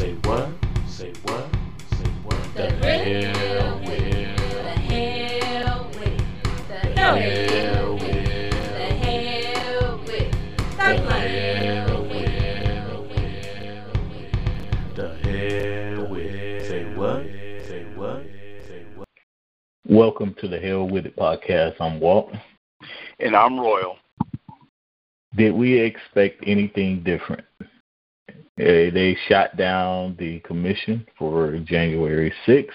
Say what? Say what? Say what? The hell with it. The hell with it. The hell with it. hell with. The hell with it. The hell with it. The hell with it. Say what? Say what? Say what? Welcome to the Hell With It podcast. I'm Walt. And I'm Royal. Did we expect anything different? They shot down the commission for January 6th.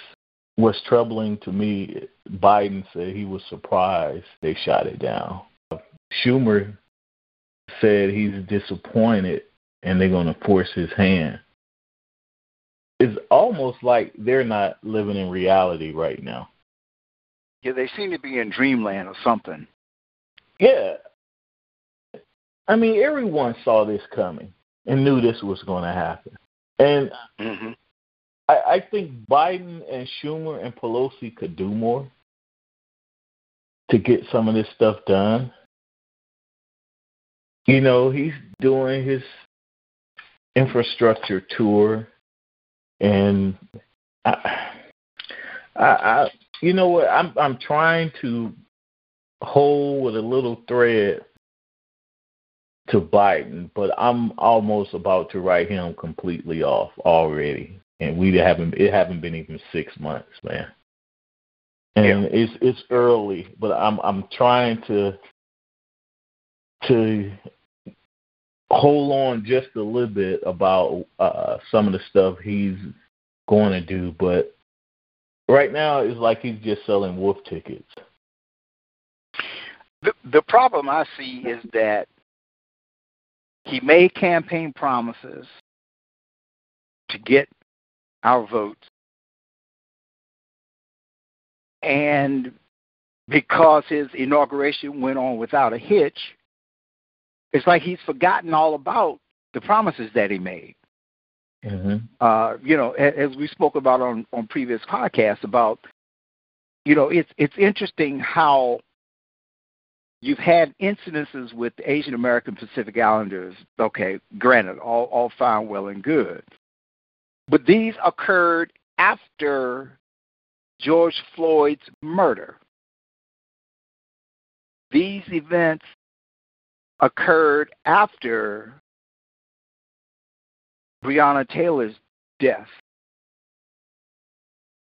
What's troubling to me, Biden said he was surprised they shot it down. Schumer said he's disappointed and they're going to force his hand. It's almost like they're not living in reality right now. Yeah, they seem to be in dreamland or something. Yeah. I mean, everyone saw this coming and knew this was going to happen. And hmm I, I think Biden and Schumer and Pelosi could do more to get some of this stuff done. You know, he's doing his infrastructure tour, and I, I, I you know what? I'm I'm trying to hold with a little thread to Biden, but I'm almost about to write him completely off already, and we haven't it haven't been even six months, man. And it's it's early, but I'm I'm trying to to hold on just a little bit about uh, some of the stuff he's going to do, but right now it's like he's just selling wolf tickets. The the problem I see is that he made campaign promises to get our votes, and because his inauguration went on without a hitch, it's like he's forgotten all about the promises that he made. hmm uh, you know, a- as we spoke about on, on previous podcasts about, you know, it's it's interesting how you've had incidences with Asian American Pacific Islanders. Okay, granted, all all fine, well and good, but these occurred after George Floyd's murder. These events occurred after Breonna Taylor's death.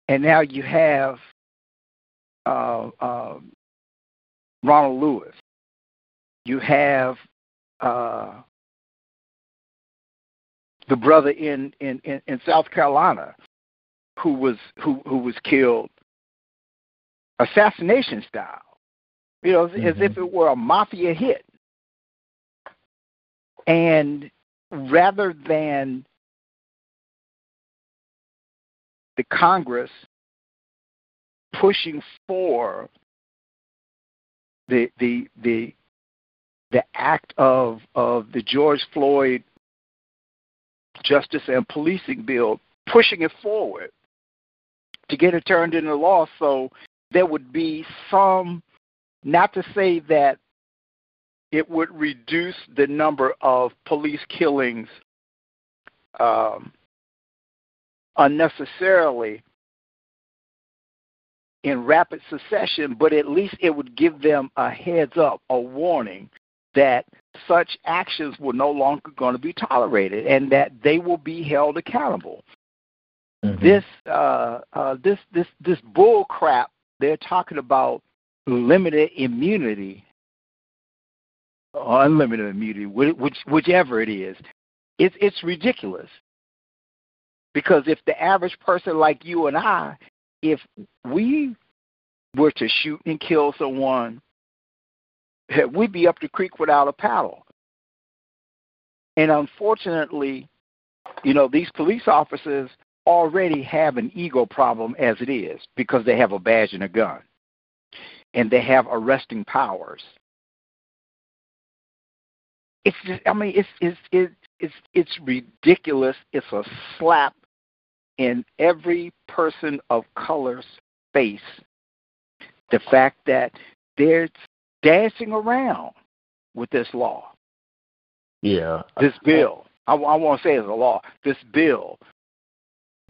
And now you have uh, uh, Ronald Lewis. You have uh, the brother in, in, in, in South Carolina who was who, who was killed assassination style. You know, as, as if it were a mafia hit. And rather than the Congress pushing for the the the the act of of the George Floyd Justice and Policing Bill, pushing it forward to get it turned into law, so there would be some, not to say that it would reduce the number of police killings um, unnecessarily in rapid succession, but at least it would give them a heads up, a warning that such actions were no longer going to be tolerated and that they will be held accountable. Mhm. This uh, uh, this this this bull crap they're talking about limited immunity unlimited immunity, which whichever it is, it's it's ridiculous. Because if the average person like you and I, if we were to shoot and kill someone, we'd be up the creek without a paddle. And unfortunately, you know, these police officers already have an ego problem as it is because they have a badge and a gun. And they have arresting powers. It's just I mean it's it's it's it's it's ridiculous. It's a slap in every person of color's face. The fact that they're dancing around with this law, Yeah. this bill. I, I won't say it's a law. This bill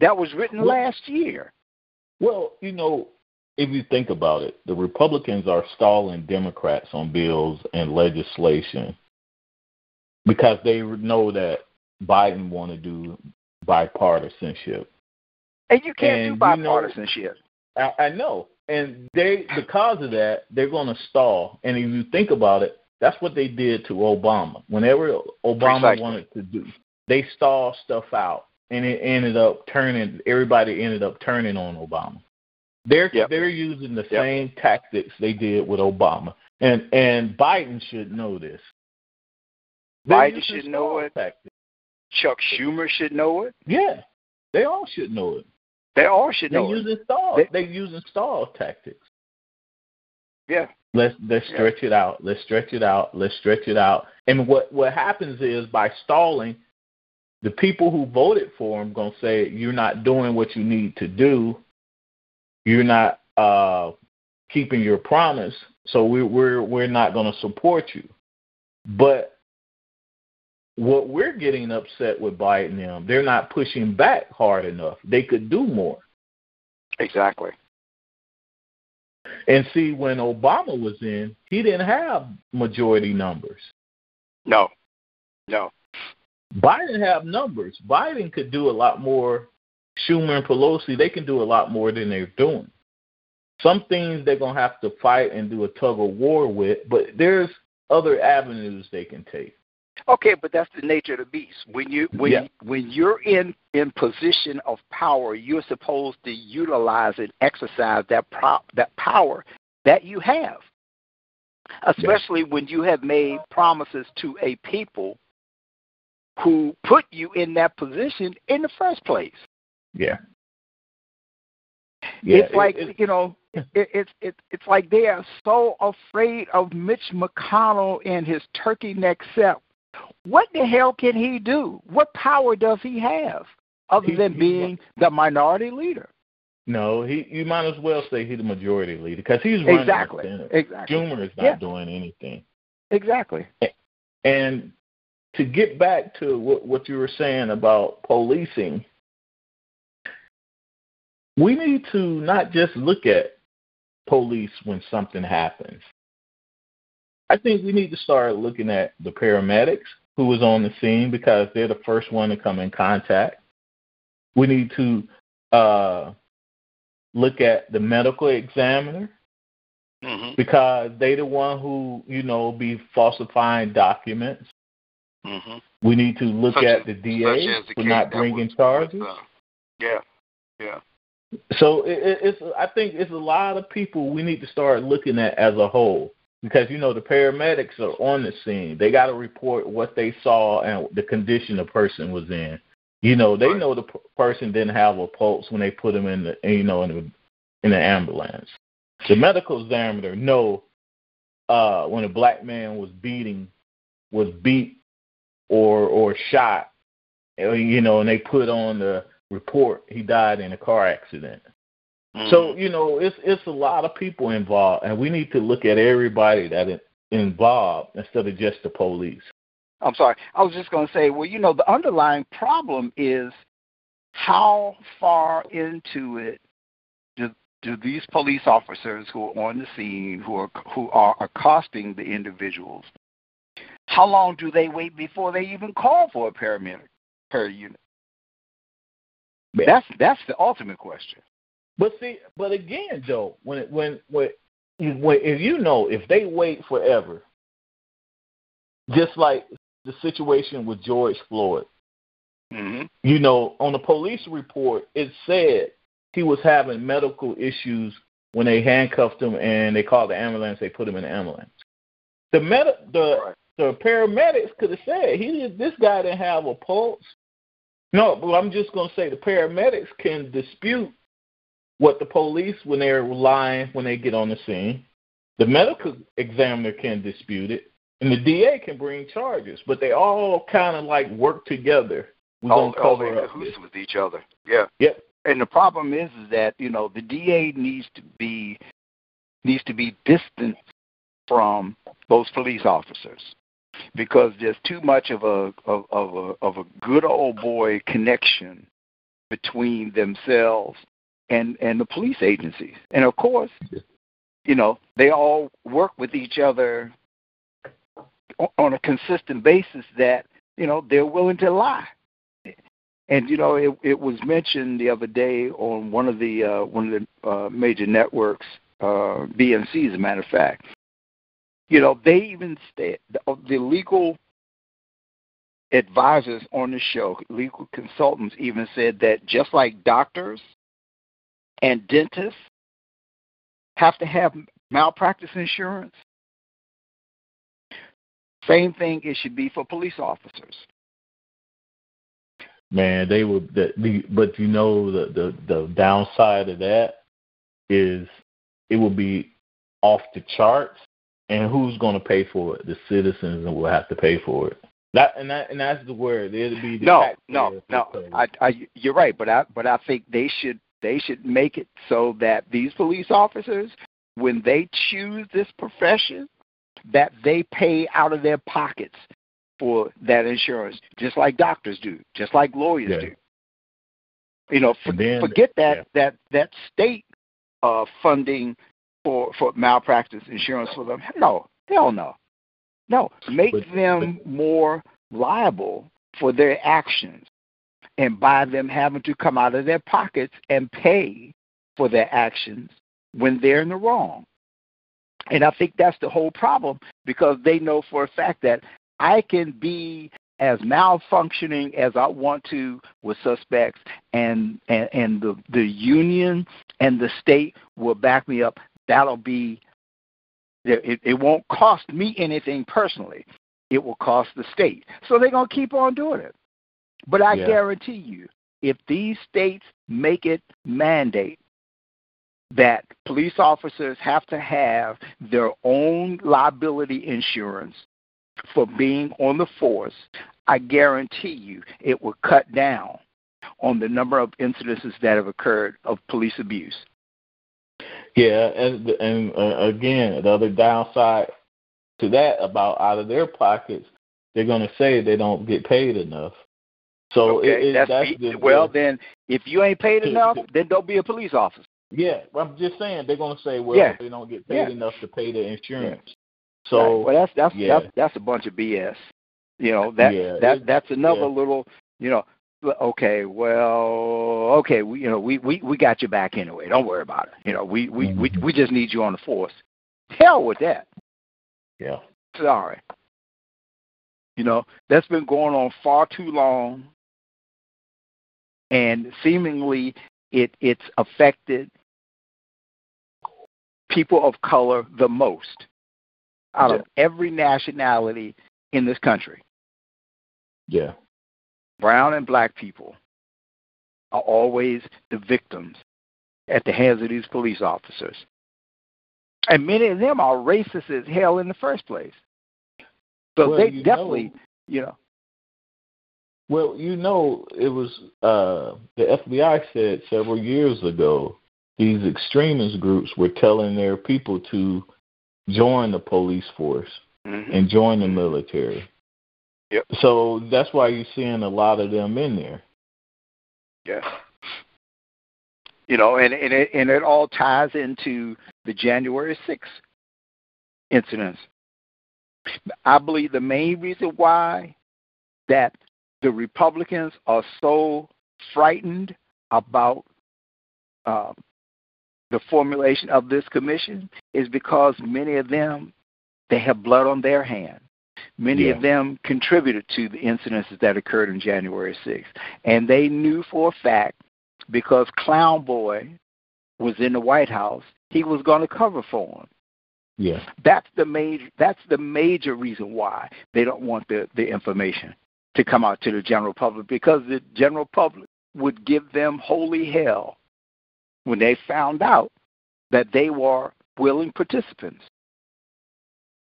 that was written Well- last year. Well, you know, if you think about it, the Republicans are stalling Democrats on bills and legislation because they know that Biden want to do bipartisanship. And you can't And do you know- bipartisanship. I, I know, and they because of that they're going to stall. And if you think about it, that's what they did to Obama. Whenever Obama Precisely. wanted to do, they stalled stuff out, and it ended up turning. Everybody ended up turning on Obama. They're Yep. they're using the Yep. same tactics they did with Obama, and and Biden should know this. They're Biden should know it. Tactics. Chuck Schumer should know it. Yeah, they all should know it. They all should They're using stall. They- They're using stall tactics. Yeah. Let's let's Yeah. stretch it out. Let's stretch it out. Let's stretch it out. And what what happens is by stalling, the people who voted for him gonna say you're not doing what you need to do. You're not uh, keeping your promise, so we, we're we're not gonna support you. But what we're getting upset with Biden them, they're not pushing back hard enough. They could do more. Exactly. And see, when Obama was in, he didn't have majority numbers. No. No. Biden have numbers. Biden could do a lot more. Schumer and Pelosi, they can do a lot more than they're doing. Some things they're gonna have to fight and do a tug of war with, but there's other avenues they can take. Okay, but that's the nature of the beast. When you when Yeah. when you're in in position of power, you're supposed to utilize and exercise that prop that power that you have. Especially when you have made promises to a people who put you in that position in the first place. Yeah. Yeah, it's it- like it- you know, it, it's it, it's like they are so afraid of Mitch McConnell and his turkey neck self. What the hell can he do? What power does he have other He- than being the minority leader? no, he you might as well say he's the majority leader because he's running Exactly. the Senate. Exactly. Schumer is not Yeah. doing anything. Exactly. And to get back to what, what you were saying about policing, we need to not just look at police when something happens. I think we need to start looking at the paramedics who was on the scene because they're the first one to come in contact. We need to uh, look at the medical examiner Mm-hmm. because they the one who you know be falsifying documents. Mm-hmm. We need to look Such at the DA for not bringing was- charges. uh, yeah. Yeah. So it, it's I think it's a lot of people we need to start looking at as a whole because you know the paramedics are on the scene. They got to report what they saw and the condition the person was in. You know they Right. know the p- person didn't have a pulse when they put him in the you know in the in the ambulance. The medical examiner know uh, when a black man was beating was beat or or shot, you know, and they put on the report he died in a car accident. Mm-hmm. So you know, it's it's a lot of people involved, and we need to look at everybody that is involved instead of just the police. I'm sorry. I was just going to say, well, you know, the underlying problem is how far into it do, do these police officers who are on the scene, who are who are accosting the individuals, how long do they wait before they even call for a paramedic per unit? That's that's the ultimate question. But see, but again, Joe, when it, when when when if you know if they wait forever, just like the situation with George Floyd, Mm-hmm. you know, on the police report, it said he was having medical issues when they handcuffed him and they called the ambulance. They put him in the ambulance. The med- the Right. the paramedics could have said he this guy didn't have a pulse. No, but I'm just gonna say the paramedics can dispute what the police when they're lying when they get on the scene. The medical examiner can dispute it, and the DA can bring charges. But they all kind of like work together. We're all, all oh, oh, cover in cahoots with each other. Yeah. Yep. And the problem is, is that you know the DA needs to be needs to be distant from those police officers because there's too much of a of, of a of a good old boy connection between themselves and and the police agencies. And of course, you know, they all work with each other on a consistent basis that, you know, they're willing to lie. And you know, it it was mentioned the other day on one of the uh, one of the uh, major networks, uh, BNC, as a matter of fact. You know, they even state the legal advisors on the show, legal consultants, even said that just like doctors and dentists have to have malpractice insurance, same thing it should be for police officers. Man, they would. The, the, but you know the, the the downside of that is it will be off the charts, and who's going to pay for it? The citizens will have to pay for it. That and that and that's the word. It'll be the no, no, no. I, I, you're right, but I, but I think they should they should make it so that these police officers, when they choose this profession, that they pay out of their pockets for that insurance, just like doctors do, just like lawyers yeah. do. You know, for, then, forget that yeah. that that state uh, funding for for malpractice insurance for them. No, hell no. No, make But- them more liable for their actions and by them having to come out of their pockets and pay for their actions when they're in the wrong. And I think that's the whole problem because they know for a fact that I can be as malfunctioning as I want to with suspects and and, and the, the union and the state will back me up. That'll be it, it won't cost me anything personally. It will cost the state. So they're going to keep on doing it. But I Yeah. guarantee you, if these states make it mandate that police officers have to have their own liability insurance for being on the force, I guarantee you it will cut down on the number of incidences that have occurred of police abuse. Yeah, and and uh, again, the other downside to that about out of their pockets, they're going to say they don't get paid enough. So okay, it, it, that's, that's the- the, well. Then, if you ain't paid enough, then don't be a police officer. yeah, I'm just saying they're going to say, well, Yeah. they don't get paid Yeah. enough to pay the insurance. So right. well, that's that's yeah. that's that's a bunch of BS. You know that Yeah, that it- that's another yeah. little. You know, okay, well, okay, we you know we we we got you back anyway. Don't worry about it. You know, we we we Mhm. we just need you on the force. Hell with that. yeah, Sorry. You know, that's been going on far too long, and seemingly it it's affected people of color the most out of every nationality in this country. yeah, Brown and black people are always the victims at the hands of these police officers. And many of them are racist as hell in the first place. So Well, they you definitely, know- you know, Well, you know, it was uh, the FBI said several years ago these extremist groups were telling their people to join the police force and join the military. Yep. So that's why you're seeing a lot of them in there. Yes. You know, and, and it and it all ties into the January sixth incidents. I believe the main reason why that the Republicans are so frightened about um, the formulation of this commission is because many of them they have blood on their hands. Many Yeah. of them contributed to the incidences that occurred on January 6th. And they knew for a fact because Clown Boy was in the White House, he was going to cover for him. Yeah. That's the major that's the major reason why they don't want the, the information to come out to the general public because the general public would give them holy hell when they found out that they were willing participants.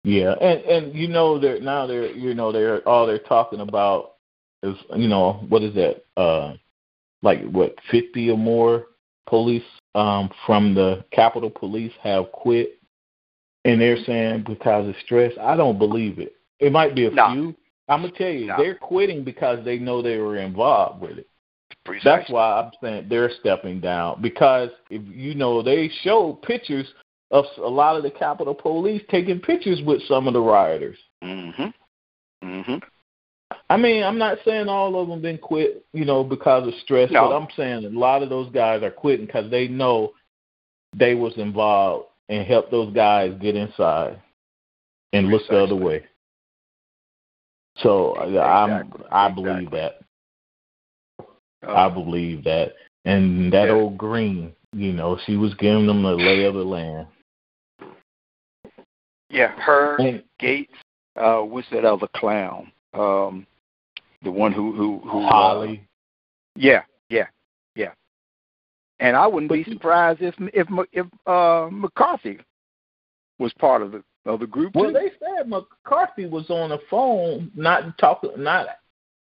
Yeah, and and you know they're now they're you know they're all they're talking about is you know what is that uh like what fifty or more police um from the Capitol Police have quit, and they're saying because of stress. I don't believe it. It might be a No. few. I'm gonna tell you No. they're quitting because they know they were involved with it. Precisely. That's why I'm saying they're stepping down because if you know they show pictures of a lot of the Capitol Police taking pictures with some of the rioters. Mhm. Mhm. I mean, I'm not saying all of them been quit, you know, because of stress, No. but I'm saying a lot of those guys are quitting because they know they was involved and helped those guys get inside and look the other way. So uh, I'm, I believe Exactly. that. Uh, I believe that. And that Yeah. old Greene, you know, she was giving them the lay of the land. yeah, her And Gaetz. Uh, what's that other clown? Um, the one who who who. uh, Hawley. yeah, yeah, yeah. And I wouldn't be surprised if if if uh, McCarthy was part of the of the group Well, too. they said McCarthy was on the phone, not talking, not.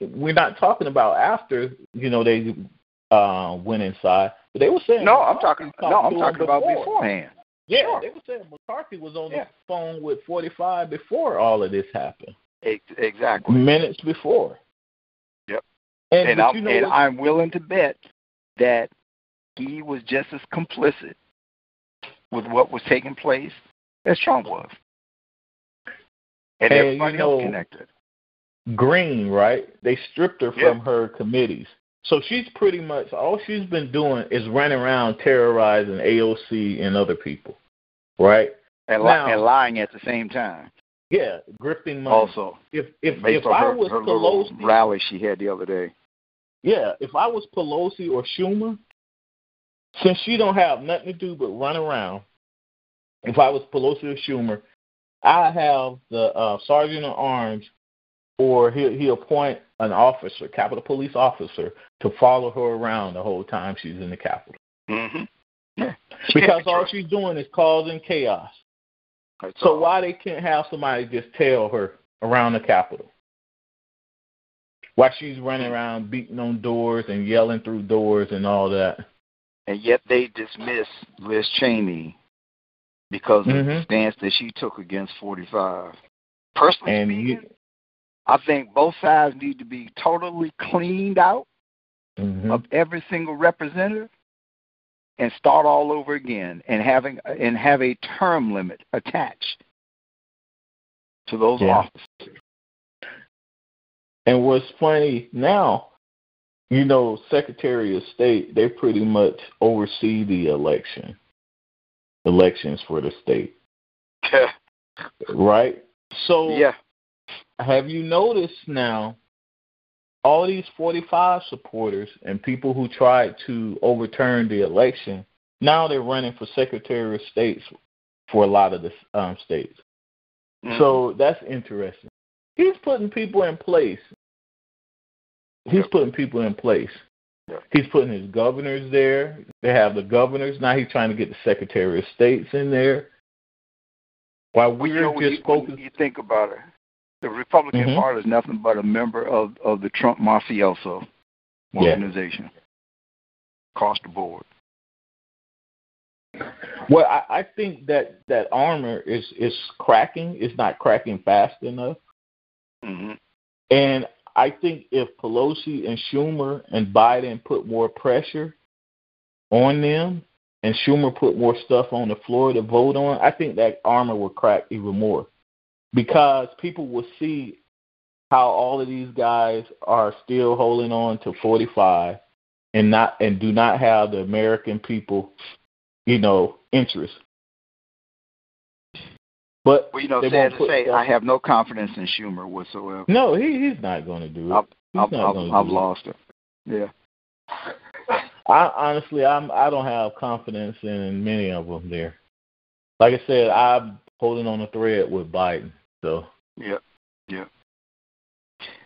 We're not talking about after you know they uh went inside, but they were saying. no, I'm McCarthy talking. No, I'm talking about before. beforehand. Yeah, Sure. they were saying McCarthy was on Yeah. the phone with 45 before all of this happened, exactly. minutes before. Yep. And, And I'm you know and I'm willing to bet that he was just as complicit with what was taking place as Trump was, and And, everybody you know, else connected. Greene, right? They stripped her Yeah. from her committees. So she's pretty much all she's been doing is running around terrorizing AOC and other people, right? And, li- Now- and lying at the same time. Yeah, grifting money. Also, if if if I her, was her Pelosi, rally she had the other day. yeah, if I was Pelosi or Schumer, since she don't have nothing to do but run around, if I was Pelosi or Schumer, I have the uh, sergeant at arms, or he he appoint an officer, Capitol Police officer, to follow her around the whole time she's in the Capitol, Mm-hmm. Yeah. because all she's doing is causing chaos. That's So all. why they can't have somebody just tail her around the Capitol? Why she's running around beating on doors and yelling through doors and all that? And yet they dismiss Liz Cheney because of the Mhm. stance that she took against 45. Personally And speaking, you, I think both sides need to be totally cleaned out Mhm. of every single representative and start all over again and having and have a term limit attached to those Yeah. offices. and what's funny now, you know, Secretary of State, they pretty much oversee the election, elections for the state, right? So yeah. have you noticed now all these 45 supporters and people who tried to overturn the election now they're running for secretary of states for a lot of the um, states Mhm. so that's interesting he's putting people in place he's putting people in place. He's putting his governors there they have the governors now he's trying to get the secretary of states in there while Well, you we're know, just you, focused you think about it, the Republican Mhm. Party is nothing but a member of, of the Trump mafioso Yeah. organization across the board. Well, I, I think that that armor is is cracking. It's not cracking fast enough, hmm and I think if Pelosi and Schumer and Biden put more pressure on them, and Schumer put more stuff on the floor to vote on, I think that armor will crack even more, because people will see how all of these guys are still holding on to 45 and not and do not have the American people, you know, interest. But Well, you know, sad to say, I have no confidence in Schumer whatsoever. no, he he's not going to do it. I've, I've, I've, I've lost it. Yeah. I honestly, I'm I don't have confidence in many of them there. Like I said, I'm holding on a thread with Biden. So Yeah. Yep.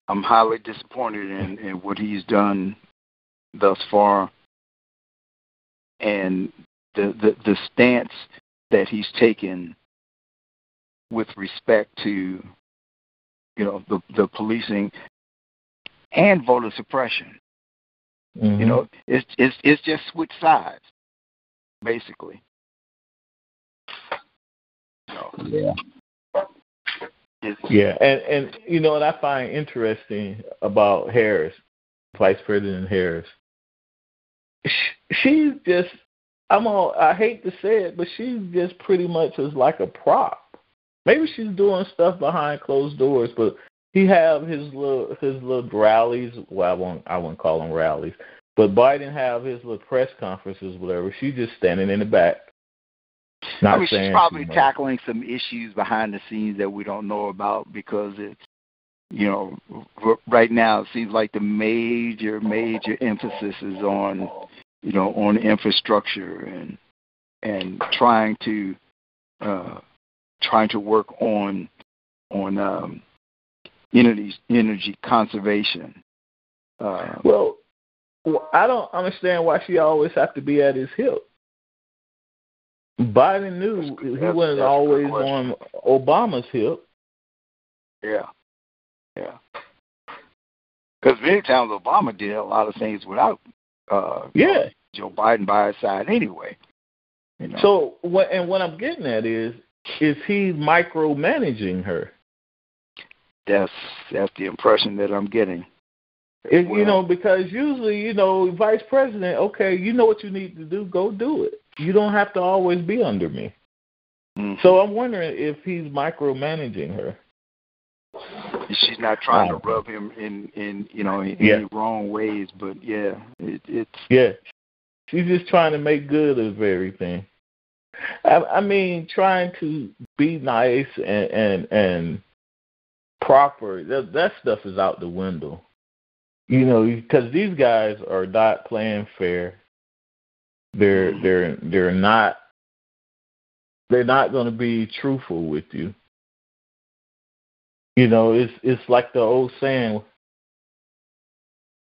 I'm highly disappointed in, in what he's done thus far and the, the the stance that he's taken with respect to you know the the policing and voter suppression. mhm. You know, it's it's it's just switch sides, basically. So, yeah, yeah, and and you know what I find interesting about Harris, Vice President Harris. she's just I'm all I hate to say it, but she's just pretty much is like a prop. Maybe she's doing stuff behind closed doors, but he have his little his little rallies. Well, I won't I won't call them rallies, but Biden have his little press conferences, whatever. She's just standing in the back. Not I mean, she's probably tackling some issues behind the scenes that we don't know about because it's, you know, right now it seems like the major, major emphasis is on, you know, on infrastructure and and trying to, uh, trying to work on on um, energy energy conservation. Uh, Well, well, I don't understand why she always have to be at his hip. Biden knew That's he wasn't that's a good always on Obama's hip. Yeah, yeah. Because many times Obama did a lot of things without, uh, Yeah. Joe Biden by his side anyway. You know? So what and what I'm getting at is is he micromanaging her? that's that's the impression that I'm getting. It, you know, because usually, you know, vice president, okay, you know what you need to do, go do it. You don't have to always be under me. mhm. So I'm wondering if he's micromanaging her. she's not trying Oh. to rub him in in you know in Yeah. any wrong ways, but yeah, it, it's Yeah. She's just trying to make good of everything. I, I mean, trying to be nice and and and proper. That that stuff is out the window. You know, because these guys are not playing fair. They're mm-hmm. they're they're not they're not going to be truthful with you. You know, it's it's like the old saying,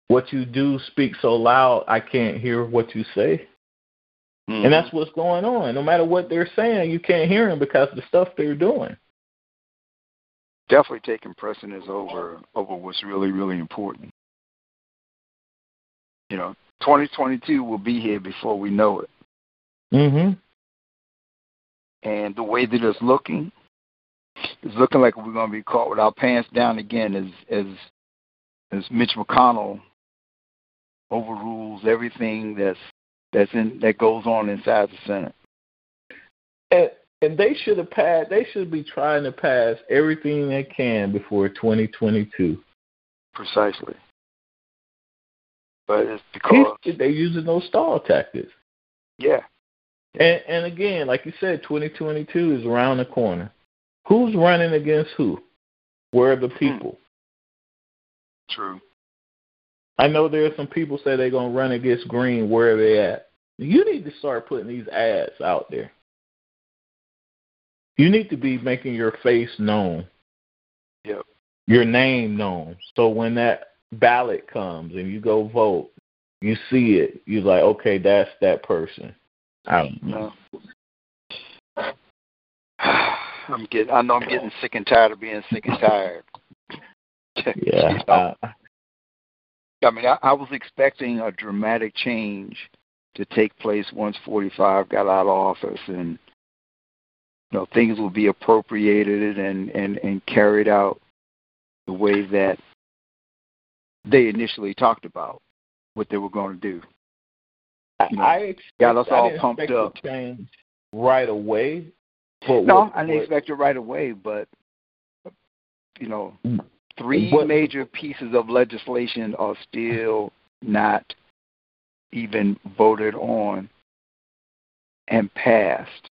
what you do speaks so loud I can't hear what you say. Mhm. And that's what's going on. No matter what they're saying, you can't hear them because of the stuff they're doing. definitely taking precedence over over what's really really important. You know, 2022 will be here before we know it. Mhm. and the way that it's looking, it's looking like we're going to be caught with our pants down again as as as Mitch McConnell overrules everything that's that's in that goes on inside the Senate. And and they should have passed they should be trying to pass everything they can before twenty twenty two. Precisely. But it's because They're using those stall tactics. yeah, And and again, like you said, twenty twenty two is around the corner. Who's running against who? Where are the hmm. people? true. I know there are some people say they're gonna run against Greene. Where are they at? You need to start putting these ads out there. You need to be making your face known. Yep. Your name known. So when that ballot comes and you go vote, you see it. You're like, okay, that's that person. I don't know. No. I'm getting. I know I'm getting sick and tired of being sick and tired. Yeah. I mean, I, I was expecting a dramatic change to take place once 45 got out of office, and you know things will be appropriated and and and carried out the way that they initially talked about what they were going to do. I, You know, I expect, got us all pumped up. change right away. No, what- I didn't what- expect it right away, but you know, mm. Three What- major pieces of legislation are still not even voted on and passed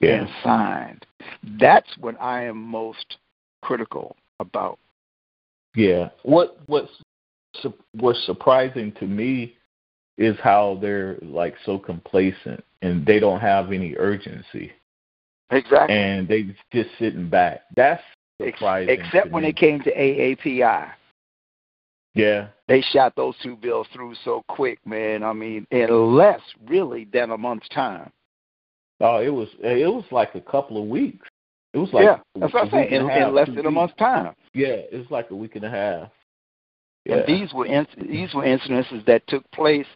yeah. and signed. That's what I am most critical about. Yeah. What what's what's surprising to me is how they're like so complacent and they don't have any urgency Exactly. and they just sitting back. That's surprising. except when me. it came to AAPI. Yeah. They shot those two bills through so quick, man. I mean, in less really than a month's time. Oh, it was eh, it was like a couple of weeks. It was like yeah, that's what I'm saying. In, in less than a month's time. Yeah, it was like a week and a half. Yeah. And these were inc- these were incidences that took place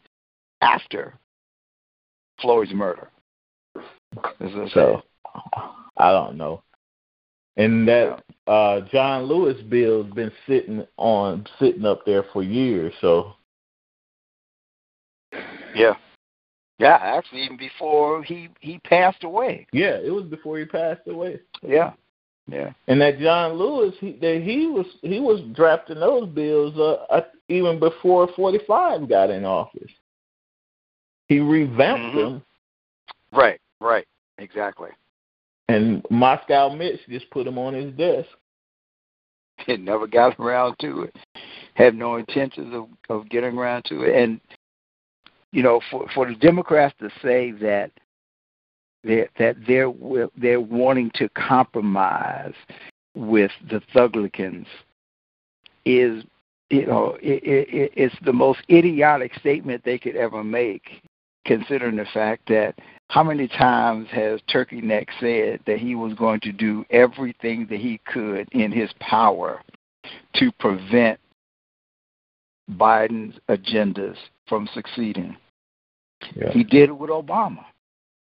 after Floyd's murder. So. I don't know. And that uh John Lewis bill's been sitting on sitting up there for years, so Yeah. Yeah, actually even before he he passed away. Yeah, it was before he passed away. Yeah. Yeah. And that John Lewis, he that he was he was drafting those bills uh, uh, even before 45 got in office. He revamped Mhm. them, Right, right. Exactly. And Moscow Mitch just put them on his desk. He never got around to it. Had no intentions of, of getting around to it. And you know, for for the Democrats to say that that that they're they're wanting to compromise with the Thuglicans is you know it, it, it's the most idiotic statement they could ever make, considering the fact that how many times has Turkey Neck said that he was going to do everything that he could in his power to prevent Biden's agendas from succeeding? Yeah. He did it with Obama.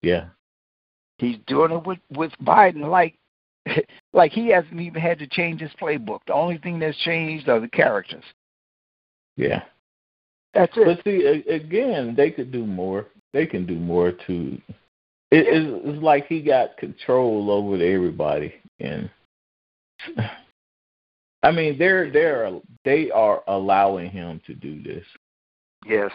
Yeah. He's doing it with with Biden like like he hasn't even had to change his playbook. The only thing that's changed are the characters. Yeah. That's it. But see, again, they could do more. They can do more to. It, it's, it's like he got control over everybody, and I mean, they're they're they are allowing him to do this. Yes.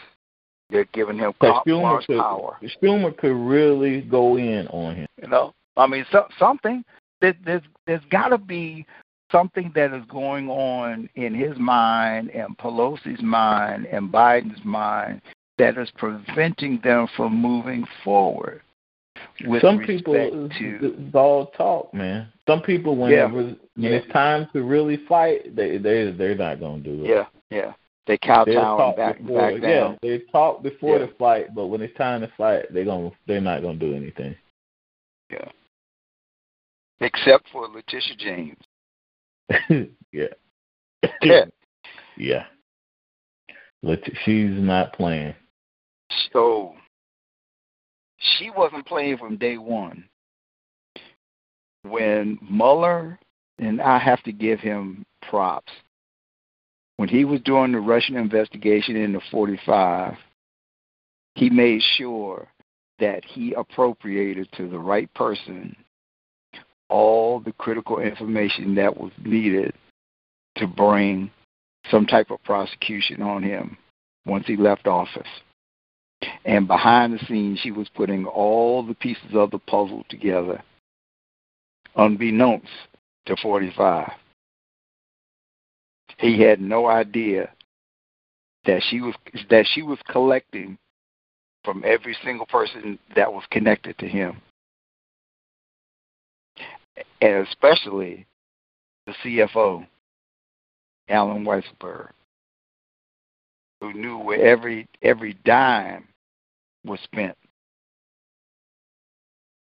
They're giving him Schumer could, power. Schumer could really go in on him. You know, I mean, so, something there, there's there's got to be something that is going on in his mind and Pelosi's mind and Biden's mind that is preventing them from moving forward. With Some people, uh, to it's all talk, man. Some people, when Yeah. it was, when Yeah. it's time to really fight, they they they're not gonna do it. yeah, yeah, they kowtow talk and back before, back down. yeah. They talk before Yeah. the fight, but when it's time to fight, they're gonna they're not gonna do anything. Yeah. Except for Letitia James. yeah. Yeah. yeah. Let she's not playing. So she wasn't playing from day one. When Mueller, and I have to give him props, when he was doing the Russian investigation in the 45, he made sure that he appropriated to the right person all the critical information that was needed to bring some type of prosecution on him once he left office. And behind the scenes, she was putting all the pieces of the puzzle together, unbeknownst to 45. He had no idea that she was that she was collecting from every single person that was connected to him, and especially the CFO, Alan Weisberg, who knew where every every dime was spent.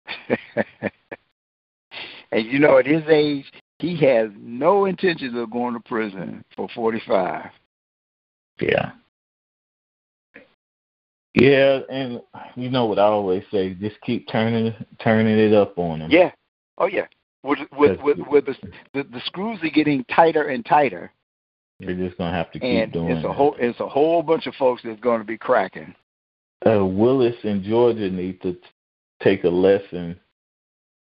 and you know, at his age, he has no intentions of going to prison for 45. Yeah. Yeah, and you know what I always say, just keep turning turning it up on them. Yeah. Oh yeah. With with with, with the, the the screws are getting tighter and tighter, You're just gonna have to keep and doing it's a whole it's a whole bunch of folks that's going to be cracking. Uh, Willis and Georgia need to t- take a lesson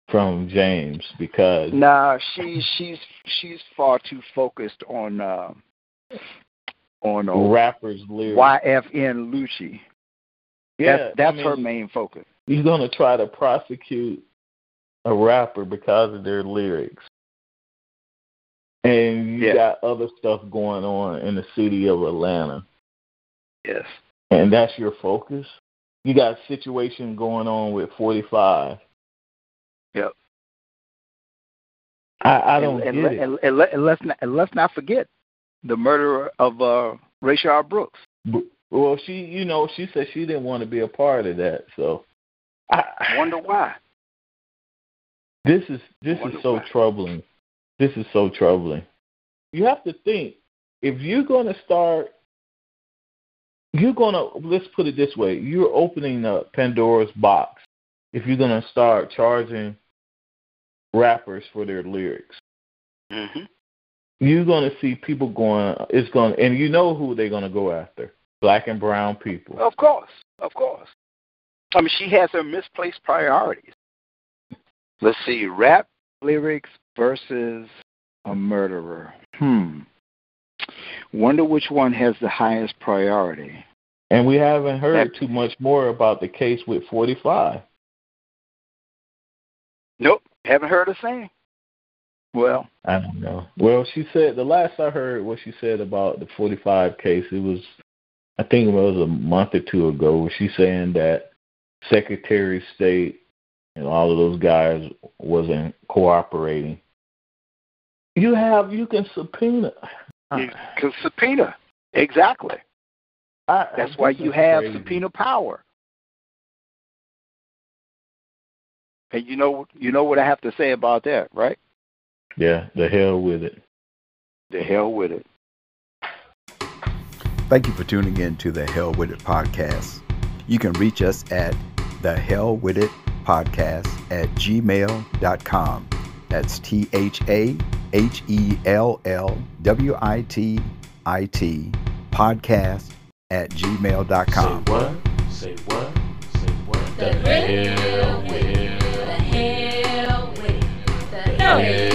from James because Nah, she's she's she's far too focused on uh, on uh, rappers lyrics. YFN Lucci. Yeah, that's that's I her main focus. You're gonna try to prosecute a rapper because of their lyrics, and you Yeah. got other stuff going on in the city of Atlanta, Yes. And that's your focus. You got a situation going on with 45. Yep. I, I don't and, get and, it. and, and, let, and let's not and let's not forget the murder of uh, Rayshard Brooks. Well, she, you know, she said she didn't want to be a part of that. So, I I wonder why. This is this is so why. troubling. This is so troubling. You have to think if you're going to start, you're going to let's put it this way: you're opening up Pandora's box if you're going to start charging rappers for their lyrics. Mm-hmm. You're going to see people going. It's going, and you know who they're going to go after. black and brown people. Of course, of course. I mean, she has her misplaced priorities. Let's see, rap lyrics versus a murderer. Hmm. Wonder which one has the highest priority. And we haven't heard too much more about the case with 45. Nope, haven't heard a thing. Well, I don't know. Well, she said the last I heard what she said about the 45 case, it was, I think it was a month or two ago. She's saying that Secretary of State and all of those guys wasn't cooperating. You have you can subpoena. You can subpoena exactly. I, That's why you have crazy. subpoena power. And you know, you know what I have to say about that, right? Yeah, the hell with it. The hell with it. Thank you for tuning in to the Hell With It podcast. You can reach us at the Hell With It podcast at gmail.com. That's T H A H E L L W I T I T podcast at gmail.com. Say what? Say what? Say what? The hell with. The hell with it. The hell with. The hell with